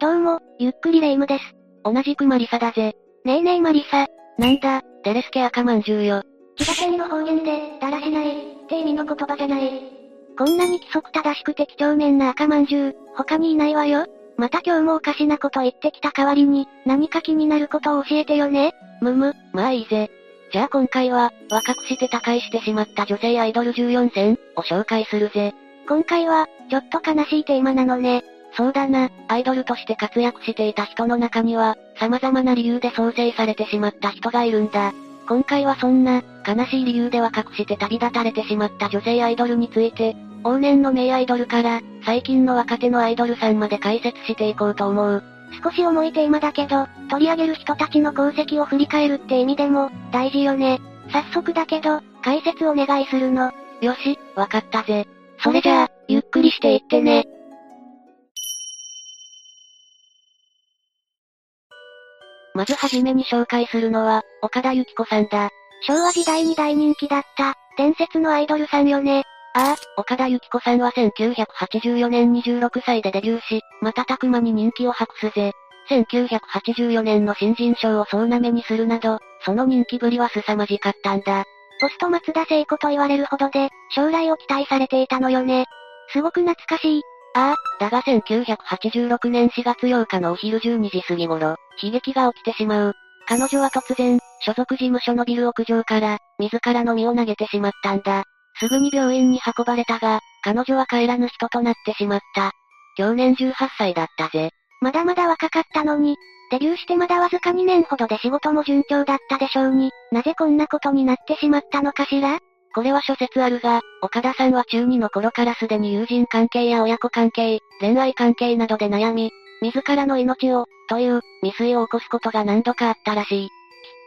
どうも、ゆっくりレ夢ムです。同じくマリサだぜ。ねえねえマリサ。なんだ、テレスケ赤まんじゅうよ。千葉県の方言で、だらしない、って意味の言葉じゃない。こんなに規則正しくて几帳面な赤まんじゅう、他にいないわよ。また今日もおかしなこと言ってきた代わりに、何か気になることを教えてよね。むむ、まあいいぜ。じゃあ今回は、若くして他界してしまった女性アイドル14選を紹介するぜ。今回は、ちょっと悲しいテーマなのね。そうだな、アイドルとして活躍していた人の中には、様々な理由で創生されてしまった人がいるんだ。今回はそんな、悲しい理由で若くして旅立たれてしまった女性アイドルについて、往年の名アイドルから、最近の若手のアイドルさんまで解説していこうと思う。少し重いテーマだけど、取り上げる人たちの功績を振り返るって意味でも、大事よね。早速だけど、解説お願いするの。よし、わかったぜ。それじゃあ、ゆっくりしていってね。まずはじめに紹介するのは、岡田由紀子さんだ。昭和時代に大人気だった、伝説のアイドルさんよね。ああ、岡田由紀子さんは1984年26歳でデビューし、瞬く間に人気を博すぜ。1984年の新人賞を総なめにするなど、その人気ぶりは凄まじかったんだ。ポスト松田聖子と言われるほどで、将来を期待されていたのよね。すごく懐かしい。ああ、だが1986年4月8日のお昼12時過ぎ頃、悲劇が起きてしまう。彼女は突然、所属事務所のビル屋上から、自らの身を投げてしまったんだ。すぐに病院に運ばれたが、彼女は帰らぬ人となってしまった。去年18歳だったぜ。まだまだ若かったのに、デビューしてまだわずか2年ほどで仕事も順調だったでしょうに、なぜこんなことになってしまったのかしら？これは諸説あるが、岡田さんは中2の頃からすでに友人関係や親子関係、恋愛関係などで悩み、自らの命を、という、未遂を起こすことが何度かあったらしい。きっ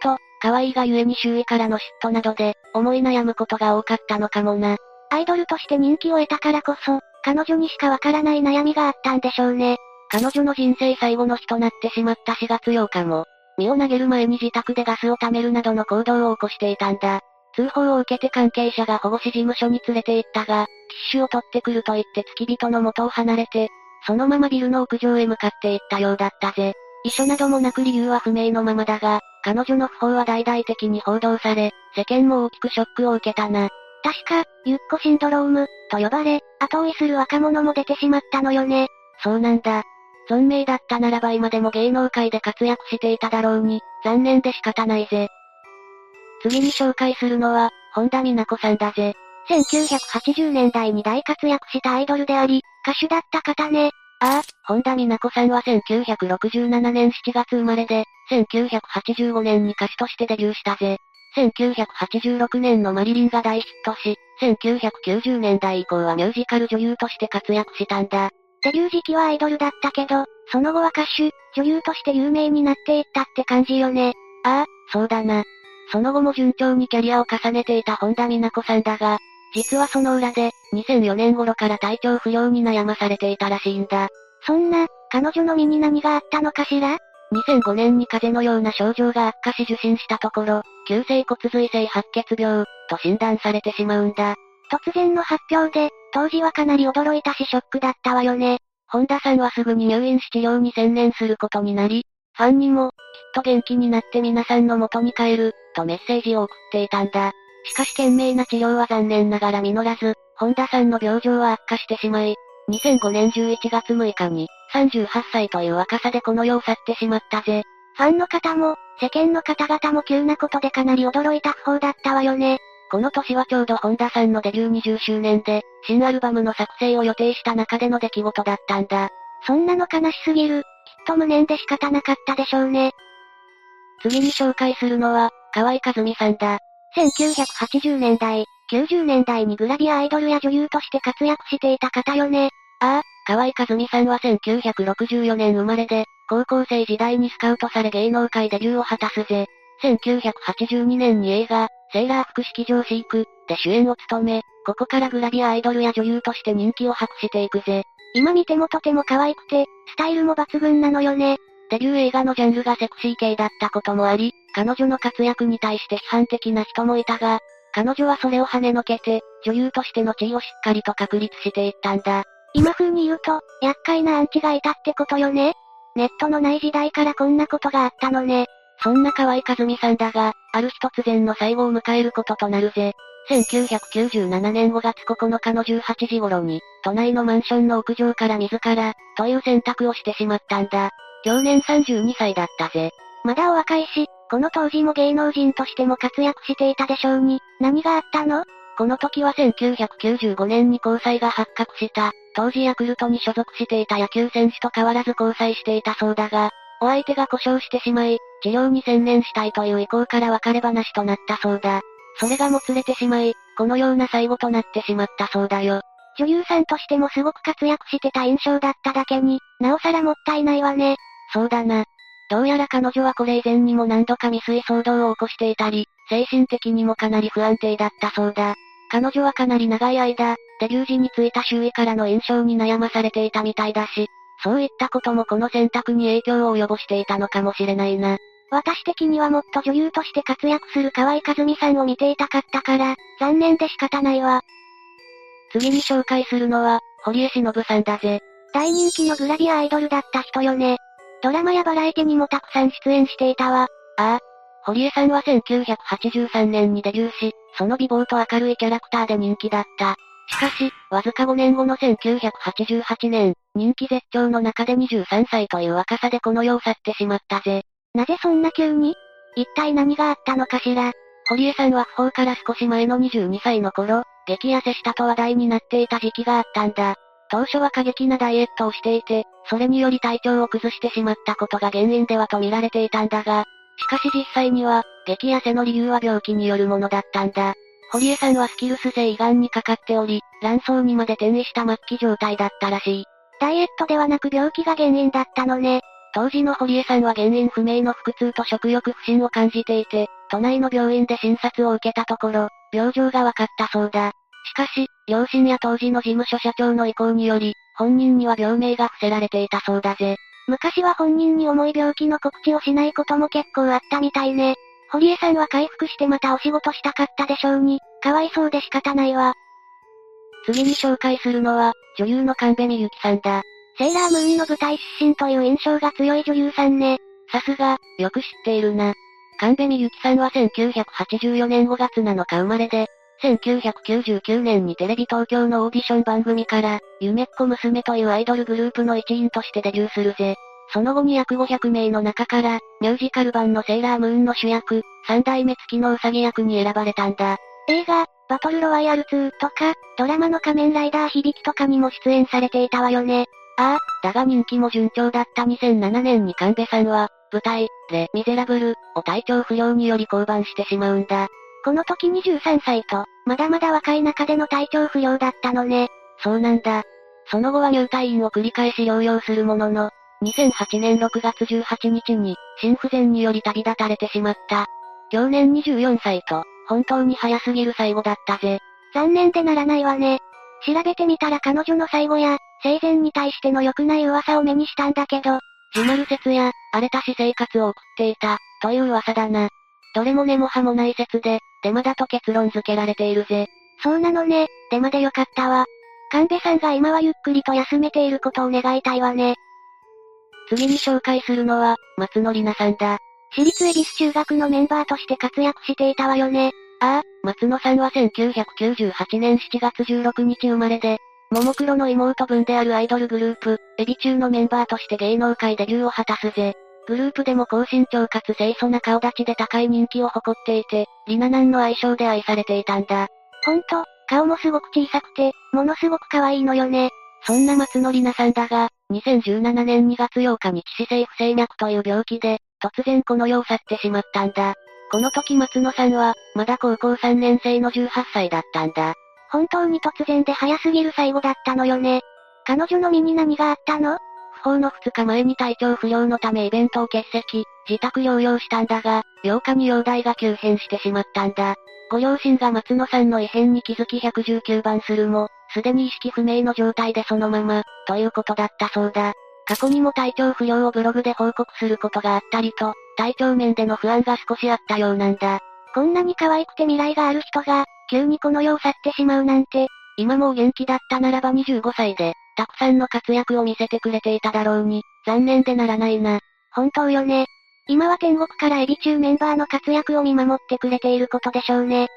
と、可愛いがゆえに周囲からの嫉妬などで、思い悩むことが多かったのかもな。アイドルとして人気を得たからこそ、彼女にしかわからない悩みがあったんでしょうね。彼女の人生最後の日となってしまった4月8日も、身を投げる前に自宅でガスを貯めるなどの行動を起こしていたんだ。通報を受けて関係者が保護士事務所に連れて行ったが、ティッシュを取ってくると言って付き人の元を離れて、そのままビルの屋上へ向かって行ったようだったぜ。遺書などもなく理由は不明のままだが、彼女の不法は大々的に報道され、世間も大きくショックを受けたな。確か、ゆっこシンドローム、と呼ばれ、後追いする若者も出てしまったのよね。そうなんだ。存命だったならば今でも芸能界で活躍していただろうに、残念で仕方ないぜ。次に紹介するのは、本田美奈子さんだぜ。1980年代に大活躍したアイドルであり、歌手だった方ね。ああ、本田美奈子さんは1967年7月生まれで、1985年に歌手としてデビューしたぜ。1986年のマリリンが大ヒットし、1990年代以降はミュージカル女優として活躍したんだ。デビュー時期はアイドルだったけど、その後は歌手、女優として有名になっていったって感じよね。ああ、そうだな。その後も順調にキャリアを重ねていた本田美奈子さんだが、実はその裏で、2004年頃から体調不良に悩まされていたらしいんだ。そんな、彼女の身に何があったのかしら？2005年に風邪のような症状が悪化し受診したところ、急性骨髄性白血病、と診断されてしまうんだ。突然の発表で、当時はかなり驚いたしショックだったわよね。本田さんはすぐに入院し治療に専念することになり、ファンにも、きっと元気になって皆さんの元に帰る、とメッセージを送っていたんだ。しかし懸命な治療は残念ながら実らず、本田さんの病状は悪化してしまい、2005年11月6日に、38歳という若さでこの世を去ってしまったぜ。ファンの方も、世間の方々も急なことでかなり驚いた不法だったわよね。この年はちょうど本田さんのデビュー20周年で、新アルバムの作成を予定した中での出来事だったんだ。そんなの悲しすぎる。きっと無念で仕方なかったでしょうね。次に紹介するのは、河合和美さんだ。1980年代、90年代にグラビアアイドルや女優として活躍していた方よね。ああ、河合和美さんは1964年生まれで、高校生時代にスカウトされ芸能界デビューを果たすぜ。1982年に映画、セーラー服式場飼育、で主演を務め、ここからグラビアアイドルや女優として人気を博していくぜ。今見てもとても可愛くて、スタイルも抜群なのよね。デビュー映画のジャンルがセクシー系だったこともあり、彼女の活躍に対して批判的な人もいたが、彼女はそれを跳ねのけて、女優としての地位をしっかりと確立していったんだ。今風に言うと、厄介なアンチがいたってことよねネットのない時代からこんなことがあったのね。そんな河合和美さんだが、ある日突然の最後を迎えることとなるぜ。1997年5月9日の18時頃に、都内のマンションの屋上から自ら、という選択をしてしまったんだ。去年32歳だったぜ。まだお若いし、この当時も芸能人としても活躍していたでしょうに、何があったの？この時は1995年に交際が発覚した、当時ヤクルトに所属していた野球選手と変わらず交際していたそうだが、お相手が故障してしまい、治療に専念したいという意向から別れ話となったそうだ。それがもつれてしまい、このような最後となってしまったそうだよ。女優さんとしてもすごく活躍してた印象だっただけに、なおさらもったいないわね。そうだな。どうやら彼女はこれ以前にも何度か未遂騒動を起こしていたり、精神的にもかなり不安定だったそうだ。彼女はかなり長い間、デビュー時についた周囲からの印象に悩まされていたみたいだし、そういったこともこの選択に影響を及ぼしていたのかもしれないな。私的にはもっと女優として活躍する河合和美さんを見ていたかったから、残念で仕方ないわ。次に紹介するのは、堀江忍さんだぜ。大人気のグラビアアイドルだった人よね。ドラマやバラエティにもたくさん出演していたわ。ああ。堀江さんは1983年にデビューし、その美貌と明るいキャラクターで人気だった。しかし、わずか5年後の1988年、人気絶頂の中で23歳という若さでこの世を去ってしまったぜ。なぜそんな急に？一体何があったのかしら？堀江さんは不法から少し前の22歳の頃、激痩せしたと話題になっていた時期があったんだ。当初は過激なダイエットをしていて、それにより体調を崩してしまったことが原因ではと見られていたんだが、しかし実際には、激痩せの理由は病気によるものだったんだ。堀江さんはスキルス性胃がんにかかっており、卵巣にまで転移した末期状態だったらしい。ダイエットではなく病気が原因だったのね。当時の堀江さんは原因不明の腹痛と食欲不振を感じていて、都内の病院で診察を受けたところ、病状が分かったそうだ。しかし、両親や当時の事務所社長の意向により、本人には病名が伏せられていたそうだぜ。昔は本人に重い病気の告知をしないことも結構あったみたいね。堀江さんは回復してまたお仕事したかったでしょうに、かわいそうで仕方ないわ。次に紹介するのは、女優の神戸美幸さんだ。セーラームーンの舞台出身という印象が強い女優さんね。さすが、よく知っているな。神戸美幸さんは1984年5月7日生まれで、1999年にテレビ東京のオーディション番組から、夢っ子娘というアイドルグループの一員としてデビューするぜ。その後に約500名の中から、ミュージカル版のセーラームーンの主役、三代目月のうさぎ役に選ばれたんだ。映画、バトルロワイヤル2とか、ドラマの仮面ライダー響きとかにも出演されていたわよね。ああ、だが人気も順調だった2007年に神戸さんは、舞台、レ・ミゼラブル、を体調不良により降板してしまうんだ。この時23歳と、まだまだ若い中での体調不良だったのね。そうなんだ。その後は入退院を繰り返し療養するものの、2008年6月18日に、心不全により旅立たれてしまった。去年24歳と、本当に早すぎる最後だったぜ。残念でならないわね。調べてみたら彼女の最後や、生前に対しての良くない噂を目にしたんだけど、自丸説や、荒れた私生活を送っていた、という噂だな。どれも根も葉もない説で、デマだと結論付けられているぜ。そうなのね、デマでよかったわ。神戸さんが今はゆっくりと休めていることを願いたいわね。次に紹介するのは、松野里奈さんだ。私立恵比寿中学のメンバーとして活躍していたわよね。ああ、松野さんは1998年7月16日生まれで、ももクロの妹分であるアイドルグループ、エビ中のメンバーとして芸能界デビューを果たすぜ。グループでも高身長かつ清楚な顔立ちで高い人気を誇っていて、リナナンの愛称で愛されていたんだ。ほんと、顔もすごく小さくて、ものすごく可愛いのよね。そんな松野里奈さんだが、2017年2月8日に致死性不整脈という病気で、突然この世を去ってしまったんだ。この時松野さんは、まだ高校3年生の18歳だったんだ。本当に突然で早すぎる最後だったのよね。彼女の身に何があったの？不法の2日前に体調不良のためイベントを欠席、自宅療養したんだが、8日に容体が急変してしまったんだ。ご両親が松野さんの異変に気づき119番するも、すでに意識不明の状態でそのまま、ということだったそうだ。過去にも体調不良をブログで報告することがあったりと、体調面での不安が少しあったようなんだ。こんなに可愛くて未来がある人が、急にこの世を去ってしまうなんて、今もう元気だったならば25歳で、たくさんの活躍を見せてくれていただろうに、残念でならないな。本当よね。今は天国からエビ中メンバーの活躍を見守ってくれていることでしょうね。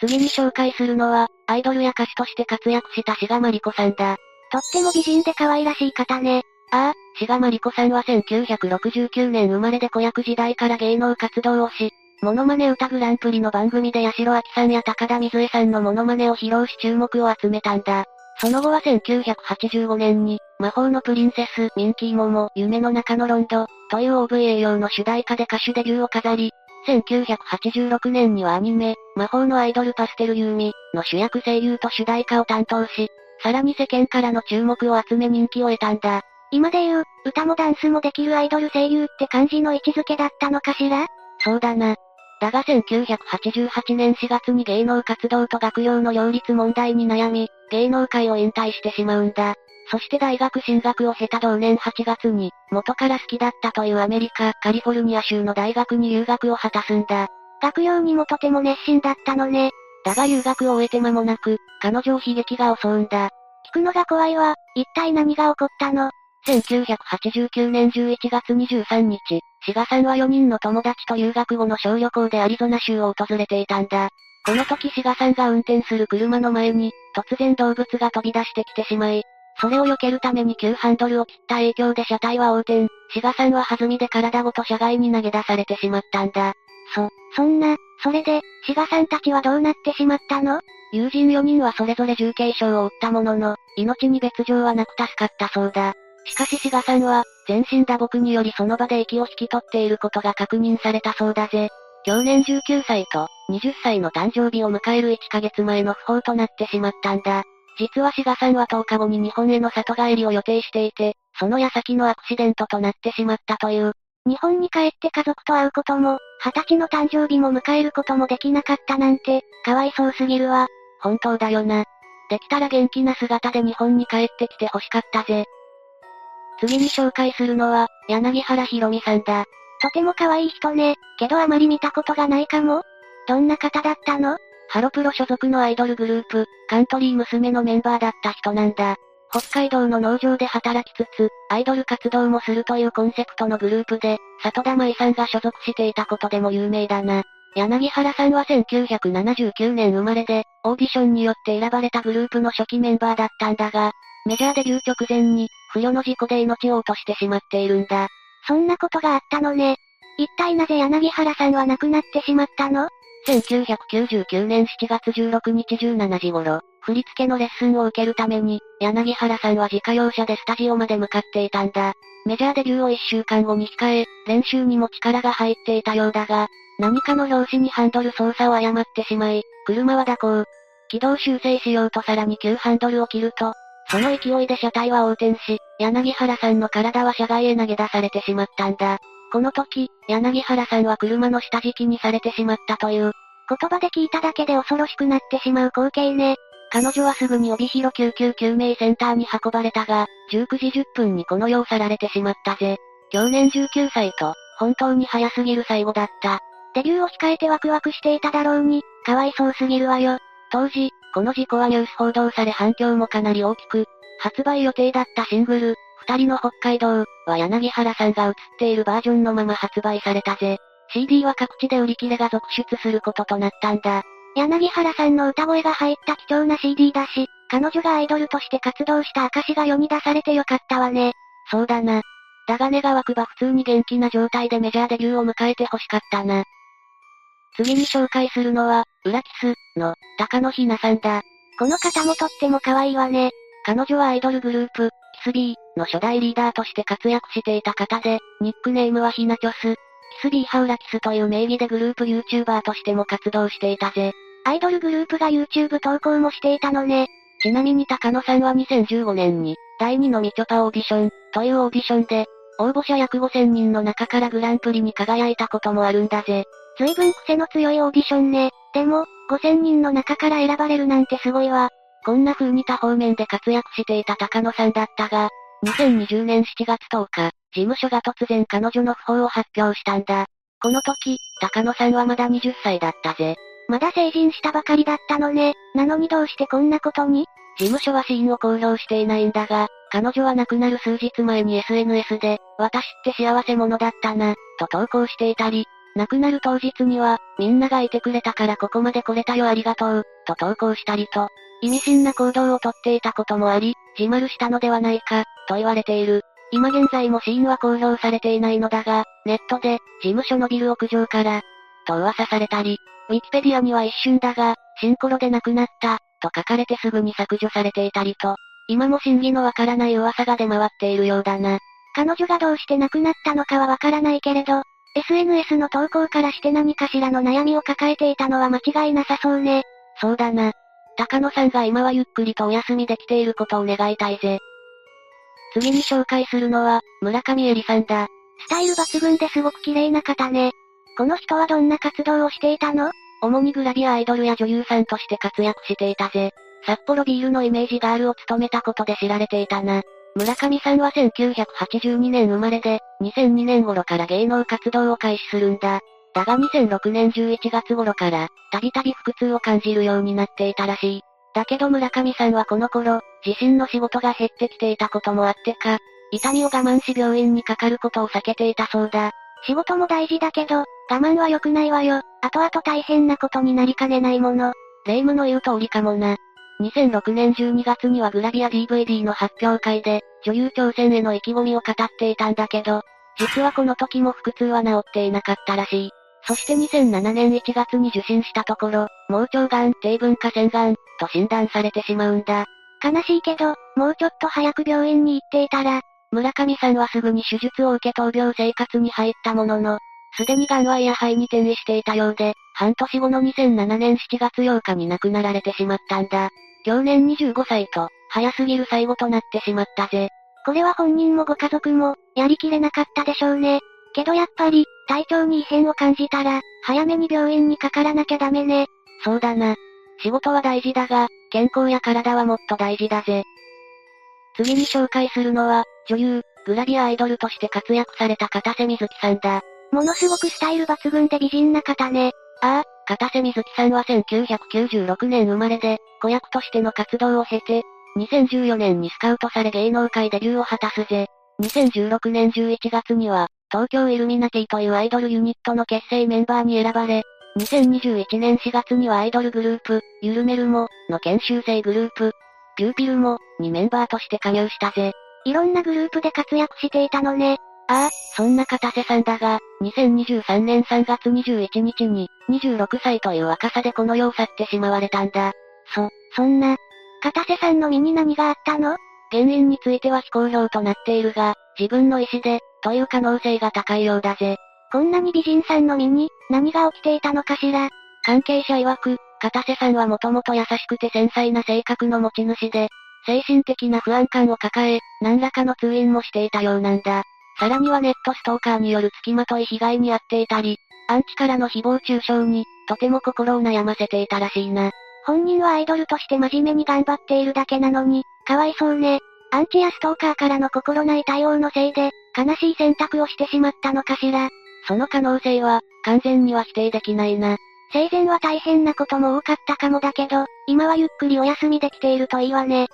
次に紹介するのは、アイドルや歌手として活躍した志賀まりこさんだ。とっても美人で可愛らしい方ね。ああ、志賀まりこさんは1969年生まれで子役時代から芸能活動をし、モノマネ歌グランプリの番組で八代亜紀さんや高田水江さんのモノマネを披露し注目を集めたんだ。その後は1985年に、魔法のプリンセス、ミンキーモモ、夢の中のロンド、という OVA 用の主題歌で歌手デビューを飾り、1986年にはアニメ、魔法のアイドルパステルユーミの主役声優と主題歌を担当し、さらに世間からの注目を集め人気を得たんだ。今で言う、歌もダンスもできるアイドル声優って感じの位置づけだったのかしら？そうだな。だが1988年4月に芸能活動と学業の両立問題に悩み、芸能界を引退してしまうんだ。そして大学進学を経た同年8月に、元から好きだったというアメリカ、カリフォルニア州の大学に留学を果たすんだ。学業にもとても熱心だったのね。だが留学を終えて間もなく、彼女を悲劇が襲うんだ。聞くのが怖いわ、一体何が起こったの？1989年11月23日、志賀さんは4人の友達と留学後の小旅行でアリゾナ州を訪れていたんだ。この時志賀さんが運転する車の前に、突然動物が飛び出してきてしまい、それを避けるために急ハンドルを切った影響で車体は横転、志賀さんは弾みで体ごと車外に投げ出されてしまったんだ。そ、そんな、それで、志賀さんたちはどうなってしまったの？友人4人はそれぞれ重軽傷を負ったものの、命に別状はなく助かったそうだ。しかし志賀さんは、全身打撲によりその場で息を引き取っていることが確認されたそうだぜ。去年19歳と、20歳の誕生日を迎える1ヶ月前の不法となってしまったんだ。実は志賀さんは10日後に日本への里帰りを予定していて、その矢先のアクシデントとなってしまったという。日本に帰って家族と会うことも、20歳の誕生日も迎えることもできなかったなんて、かわいそうすぎるわ。本当だよな。できたら元気な姿で日本に帰ってきて欲しかったぜ。次に紹介するのは、柳原ひろみさんだ。とても可愛い人ね、けどあまり見たことがないかも。どんな方だったの？ハロプロ所属のアイドルグループ、カントリー娘のメンバーだった人なんだ。北海道の農場で働きつつ、アイドル活動もするというコンセプトのグループで、里田舞さんが所属していたことでも有名だな。柳原さんは1979年生まれで、オーディションによって選ばれたグループの初期メンバーだったんだが、メジャーデビュー直前に、不慮の事故で命を落としてしまっているんだ。そんなことがあったのね。一体なぜ柳原さんは亡くなってしまったの ?1999 年7月16日17時頃、振り付けのレッスンを受けるために、柳原さんは自家用車でスタジオまで向かっていたんだ。メジャーデビューを1週間後に控え、練習にも力が入っていたようだが、何かの拍子にハンドル操作を誤ってしまい、車は蛇行。軌道修正しようとさらに急ハンドルを切ると、その勢いで車体は横転し、柳原さんの体は車外へ投げ出されてしまったんだ。この時、柳原さんは車の下敷きにされてしまったという。言葉で聞いただけで恐ろしくなってしまう光景ね。彼女はすぐに帯広救急救命センターに運ばれたが、19時10分にこの世を去られてしまったぜ。去年19歳と、本当に早すぎる最後だった。デビューを控えてワクワクしていただろうに、かわいそうすぎるわよ。当時、この事故はニュース報道され反響もかなり大きく、発売予定だったシングル、二人の北海道は柳原さんが映っているバージョンのまま発売されたぜ。CD は各地で売り切れが続出することとなったんだ。柳原さんの歌声が入った貴重な CD だし、彼女がアイドルとして活動した証が世に出されてよかったわね。そうだな。だが願わくば普通に元気な状態でメジャーデビューを迎えて欲しかったな。次に紹介するのは、ウラキスの高野ひなさんだ。この方もとっても可愛いわね。彼女はアイドルグループ、キスビーの初代リーダーとして活躍していた方で、ニックネームはひなチョス。キスビーハウラキスという名義でグループ YouTuber としても活動していたぜ。アイドルグループが YouTube 投稿もしていたのね。ちなみに高野さんは2015年に、第2のみちょぱオーディション、というオーディションで、応募者約5000人の中からグランプリに輝いたこともあるんだぜ。随分癖の強いオーディションね。でも、5000人の中から選ばれるなんてすごいわ。こんな風に多方面で活躍していた高野さんだったが、2020年7月10日、事務所が突然彼女の訃報を発表したんだ。この時、高野さんはまだ20歳だったぜ。まだ成人したばかりだったのね。なのにどうしてこんなことに？事務所は死因を公表していないんだが、彼女は亡くなる数日前に SNS で、私って幸せ者だったな、と投稿していたり、亡くなる当日には、みんながいてくれたからここまで来れたよありがとう、と投稿したりと、意味深な行動をとっていたこともあり、自丸したのではないか、と言われている。今現在も死因は公表されていないのだが、ネットで、事務所のビル屋上から、と噂されたり、ウィキペディアには一瞬だが、シンコロで亡くなった、と書かれてすぐに削除されていたりと、今も真偽のわからない噂が出回っているようだな。彼女がどうして亡くなったのかはわからないけれど、SNS の投稿からして何かしらの悩みを抱えていたのは間違いなさそうね。そうだな。高野さんが今はゆっくりとお休みできていることを願いたいぜ。次に紹介するのは、村上恵里さんだ。スタイル抜群ですごく綺麗な方ね。この人はどんな活動をしていたの？主にグラビアアイドルや女優さんとして活躍していたぜ。札幌ビールのイメージガールを務めたことで知られていたな。村上さんは1982年生まれで、2002年頃から芸能活動を開始するんだ。だが2006年11月頃から、たびたび腹痛を感じるようになっていたらしい。だけど村上さんはこの頃、自身の仕事が減ってきていたこともあってか、痛みを我慢し病院にかかることを避けていたそうだ。仕事も大事だけど、我慢は良くないわよ。後々大変なことになりかねないもの。霊夢の言う通りかもな。2006年12月にはグラビア DVD の発表会で、女優挑戦への意気込みを語っていたんだけど、実はこの時も腹痛は治っていなかったらしい。そして2007年1月に受診したところ、盲腸がん、低分化腺がん、と診断されてしまうんだ。悲しいけど、もうちょっと早く病院に行っていたら、村上さんはすぐに手術を受け闘病生活に入ったものの、すでに癌は胃や肺に転移していたようで、半年後の2007年7月8日に亡くなられてしまったんだ。去年25歳と、早すぎる最後となってしまったぜ。これは本人もご家族も、やりきれなかったでしょうね。けどやっぱり、体調に異変を感じたら、早めに病院にかからなきゃダメね。そうだな。仕事は大事だが、健康や体はもっと大事だぜ。次に紹介するのは、女優、グラビアアイドルとして活躍された片瀬瑞希さんだ。ものすごくスタイル抜群で美人な方ね。ああ、片瀬瑞希さんは1996年生まれで、子役としての活動を経て、2014年にスカウトされ芸能界デビューを果たすぜ。2016年11月には、東京イルミナティというアイドルユニットの結成メンバーに選ばれ、2021年4月にはアイドルグループ、ゆるめるも、の研修生グループ、ピューピルも、にメンバーとして加入したぜ。いろんなグループで活躍していたのね。ああ、そんな片瀬さんだが、2023年3月21日に、26歳という若さでこの世を去ってしまわれたんだ。そ、そんな。片瀬さんの身に何があったの？原因については非公表となっているが、自分の意思で、という可能性が高いようだぜ。こんなに美人さんの身に、何が起きていたのかしら？関係者曰く、片瀬さんはもともと優しくて繊細な性格の持ち主で、精神的な不安感を抱え、何らかの通院もしていたようなんだ。さらにはネットストーカーによる付きまとい被害に遭っていたり、アンチからの誹謗中傷に、とても心を悩ませていたらしいな。本人はアイドルとして真面目に頑張っているだけなのに、かわいそうね。アンチやストーカーからの心ない対応のせいで、悲しい選択をしてしまったのかしら。その可能性は、完全には否定できないな。生前は大変なことも多かったかもだけど、今はゆっくりお休みできているといいわね。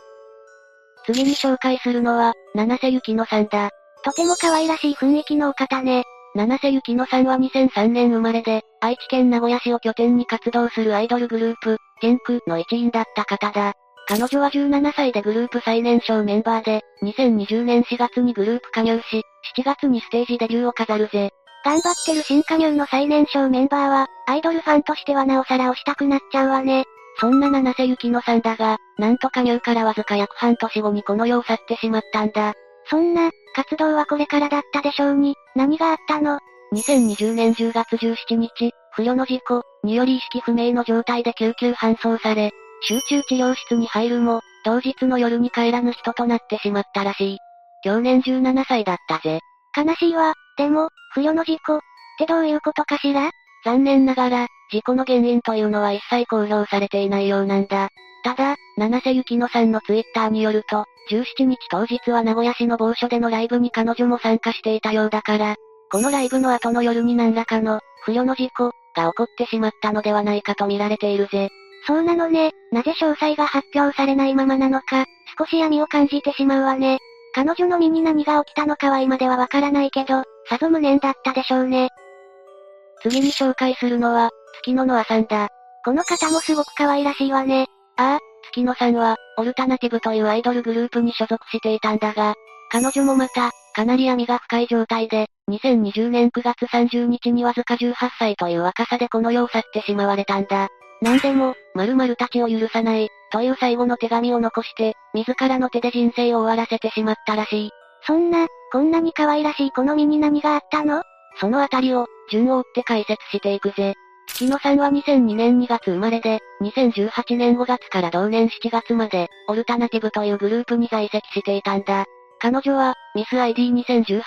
次に紹介するのは、七瀬ゆきのさんだ。とても可愛らしい雰囲気のお方ね。七瀬ゆきのさんは2003年生まれで、愛知県名古屋市を拠点に活動するアイドルグループ、ジェンクの一員だった方だ。彼女は17歳でグループ最年少メンバーで、2020年4月にグループ加入し、7月にステージデビューを飾るぜ。頑張ってる新加入の最年少メンバーは、アイドルファンとしてはなおさら推したくなっちゃうわね。そんな七瀬ゆきのさんだが、なんと加入からわずか約半年後にこの世を去ってしまったんだ。そんな、活動はこれからだったでしょうに、何があったの ?2020 年10月17日、不慮の事故により意識不明の状態で救急搬送され、集中治療室に入るも、当日の夜に帰らぬ人となってしまったらしい。去年17歳だったぜ。悲しいわ。でも、不慮の事故ってどういうことかしら？残念ながら、事故の原因というのは一切公表されていないようなんだ。ただ、七瀬ゆきのさんのツイッターによると、17日当日は名古屋市の某所でのライブに彼女も参加していたようだから、このライブの後の夜に何らかの、不慮の事故、が起こってしまったのではないかと見られているぜ。そうなのね。なぜ詳細が発表されないままなのか、少し闇を感じてしまうわね。彼女の身に何が起きたのかは今ではわからないけど、さぞ無念だったでしょうね。次に紹介するのは、月野のあさんだ。この方もすごく可愛らしいわね。ああ、月野さんは、オルタナティブというアイドルグループに所属していたんだが、彼女もまた、かなり闇が深い状態で、2020年9月30日にわずか18歳という若さでこの世を去ってしまわれたんだ。なんでも、〇〇たちを許さない、という最後の手紙を残して、自らの手で人生を終わらせてしまったらしい。そんな、こんなに可愛らしい好みに何があったの？そのあたりを、順を追って解説していくぜ。月野さんは2002年2月生まれで、2018年5月から同年7月まで、オルタナティブというグループに在籍していたんだ。彼女は、ミス ID2018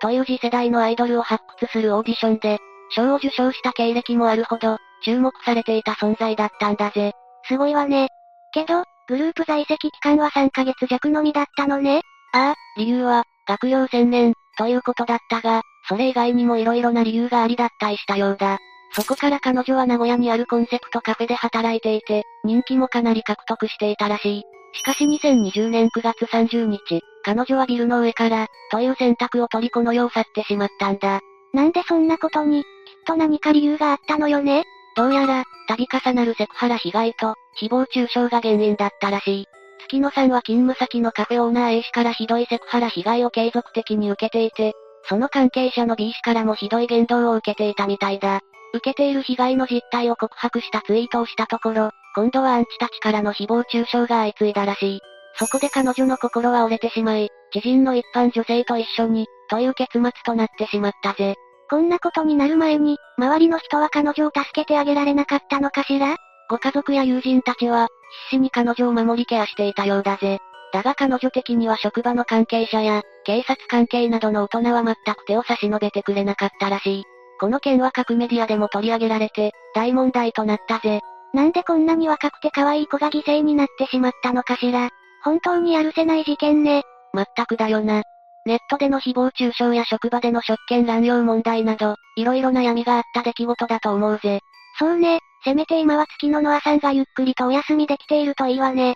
という次世代のアイドルを発掘するオーディションで、賞を受賞した経歴もあるほど、注目されていた存在だったんだぜ。すごいわね。けど、グループ在籍期間は3ヶ月弱のみだったのね。ああ、理由は、学業専念、ということだったが、それ以外にも色々な理由がありだったりしたようだ。そこから彼女は名古屋にあるコンセプトカフェで働いていて、人気もかなり獲得していたらしい。しかし2020年9月30日、彼女はビルの上から、という選択を取りこの世を去ってしまったんだ。なんでそんなことに、きっと何か理由があったのよね？どうやら、度重なるセクハラ被害と、誹謗中傷が原因だったらしい。月野さんは勤務先のカフェオーナー A 氏からひどいセクハラ被害を継続的に受けていて、その関係者の B 氏からもひどい言動を受けていたみたいだ。受けている被害の実態を告白したツイートをしたところ、今度はアンチたちからの誹謗中傷が相次いだらしい。そこで彼女の心は折れてしまい、知人の一般女性と一緒に、という結末となってしまったぜ。こんなことになる前に、周りの人は彼女を助けてあげられなかったのかしら？ご家族や友人たちは、必死に彼女を守りケアしていたようだぜ。だが彼女的には職場の関係者や、警察関係などの大人は全く手を差し伸べてくれなかったらしい。この件は各メディアでも取り上げられて、大問題となったぜ。なんでこんなに若くて可愛い子が犠牲になってしまったのかしら。本当にやるせない事件ね。まったくだよな。ネットでの誹謗中傷や職場での職権乱用問題など、いろいろな闇があった出来事だと思うぜ。そうね、せめて今は月野ノアさんがゆっくりとお休みできているといいわね。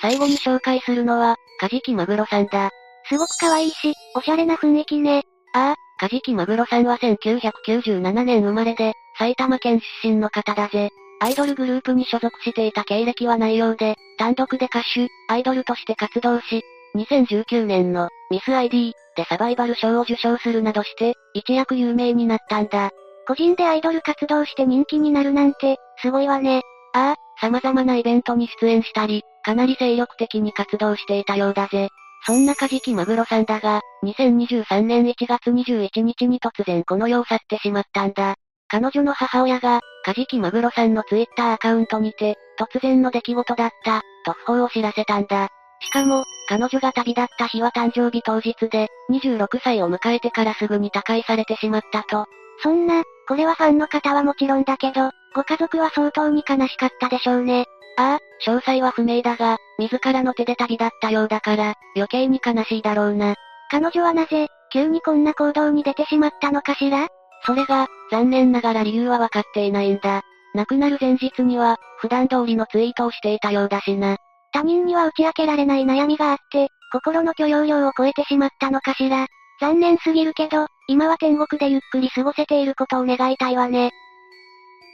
最後に紹介するのは、カジキマグロさんだ。すごく可愛いし、おしゃれな雰囲気ね。ああ、カジキマグロさんは1997年生まれで、埼玉県出身の方だぜ。アイドルグループに所属していた経歴はないようで、単独で歌手、アイドルとして活動し、2019年のミス ID でサバイバル賞を受賞するなどして、一躍有名になったんだ。個人でアイドル活動して人気になるなんて、すごいわね。ああ、様々なイベントに出演したり、かなり精力的に活動していたようだぜ。そんなカジキマグロさんだが、2023年1月21日に突然この世を去ってしまったんだ。彼女の母親が、カジキマグロさんのツイッターアカウントにて、突然の出来事だった、と訃報を知らせたんだ。しかも、彼女が旅立った日は誕生日当日で、26歳を迎えてからすぐに他界されてしまったと。そんな、これはファンの方はもちろんだけど、ご家族は相当に悲しかったでしょうね。ああ、詳細は不明だが、自らの手で旅立ったようだから、余計に悲しいだろうな。彼女はなぜ、急にこんな行動に出てしまったのかしら？それが、残念ながら理由はわかっていないんだ。亡くなる前日には、普段通りのツイートをしていたようだしな。他人には打ち明けられない悩みがあって、心の許容量を超えてしまったのかしら？残念すぎるけど、今は天国でゆっくり過ごせていることを願いたいわね。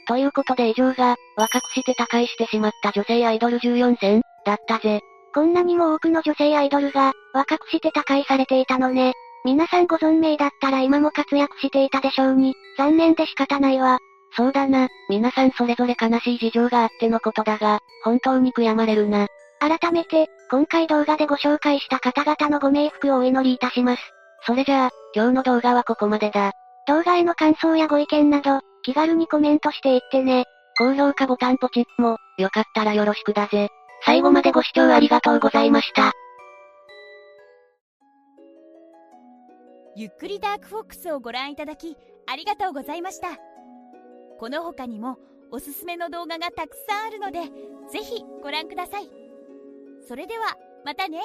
ということで以上が、若くして他界してしまった女性アイドル14選、だったぜ。こんなにも多くの女性アイドルが、若くして他界されていたのね。皆さんご存命だったら今も活躍していたでしょうに、残念で仕方ないわ。そうだな、皆さんそれぞれ悲しい事情があってのことだが、本当に悔やまれるな。改めて、今回動画でご紹介した方々のご冥福をお祈りいたします。それじゃあ、今日の動画はここまでだ。動画への感想やご意見など、気軽にコメントしていってね。高評価ボタンポチッも、よかったらよろしくだぜ。最後までご視聴ありがとうございました。ゆっくりダークフォックスをご覧いただき、ありがとうございました。この他にも、おすすめの動画がたくさんあるので、ぜひご覧ください。それでは、またね。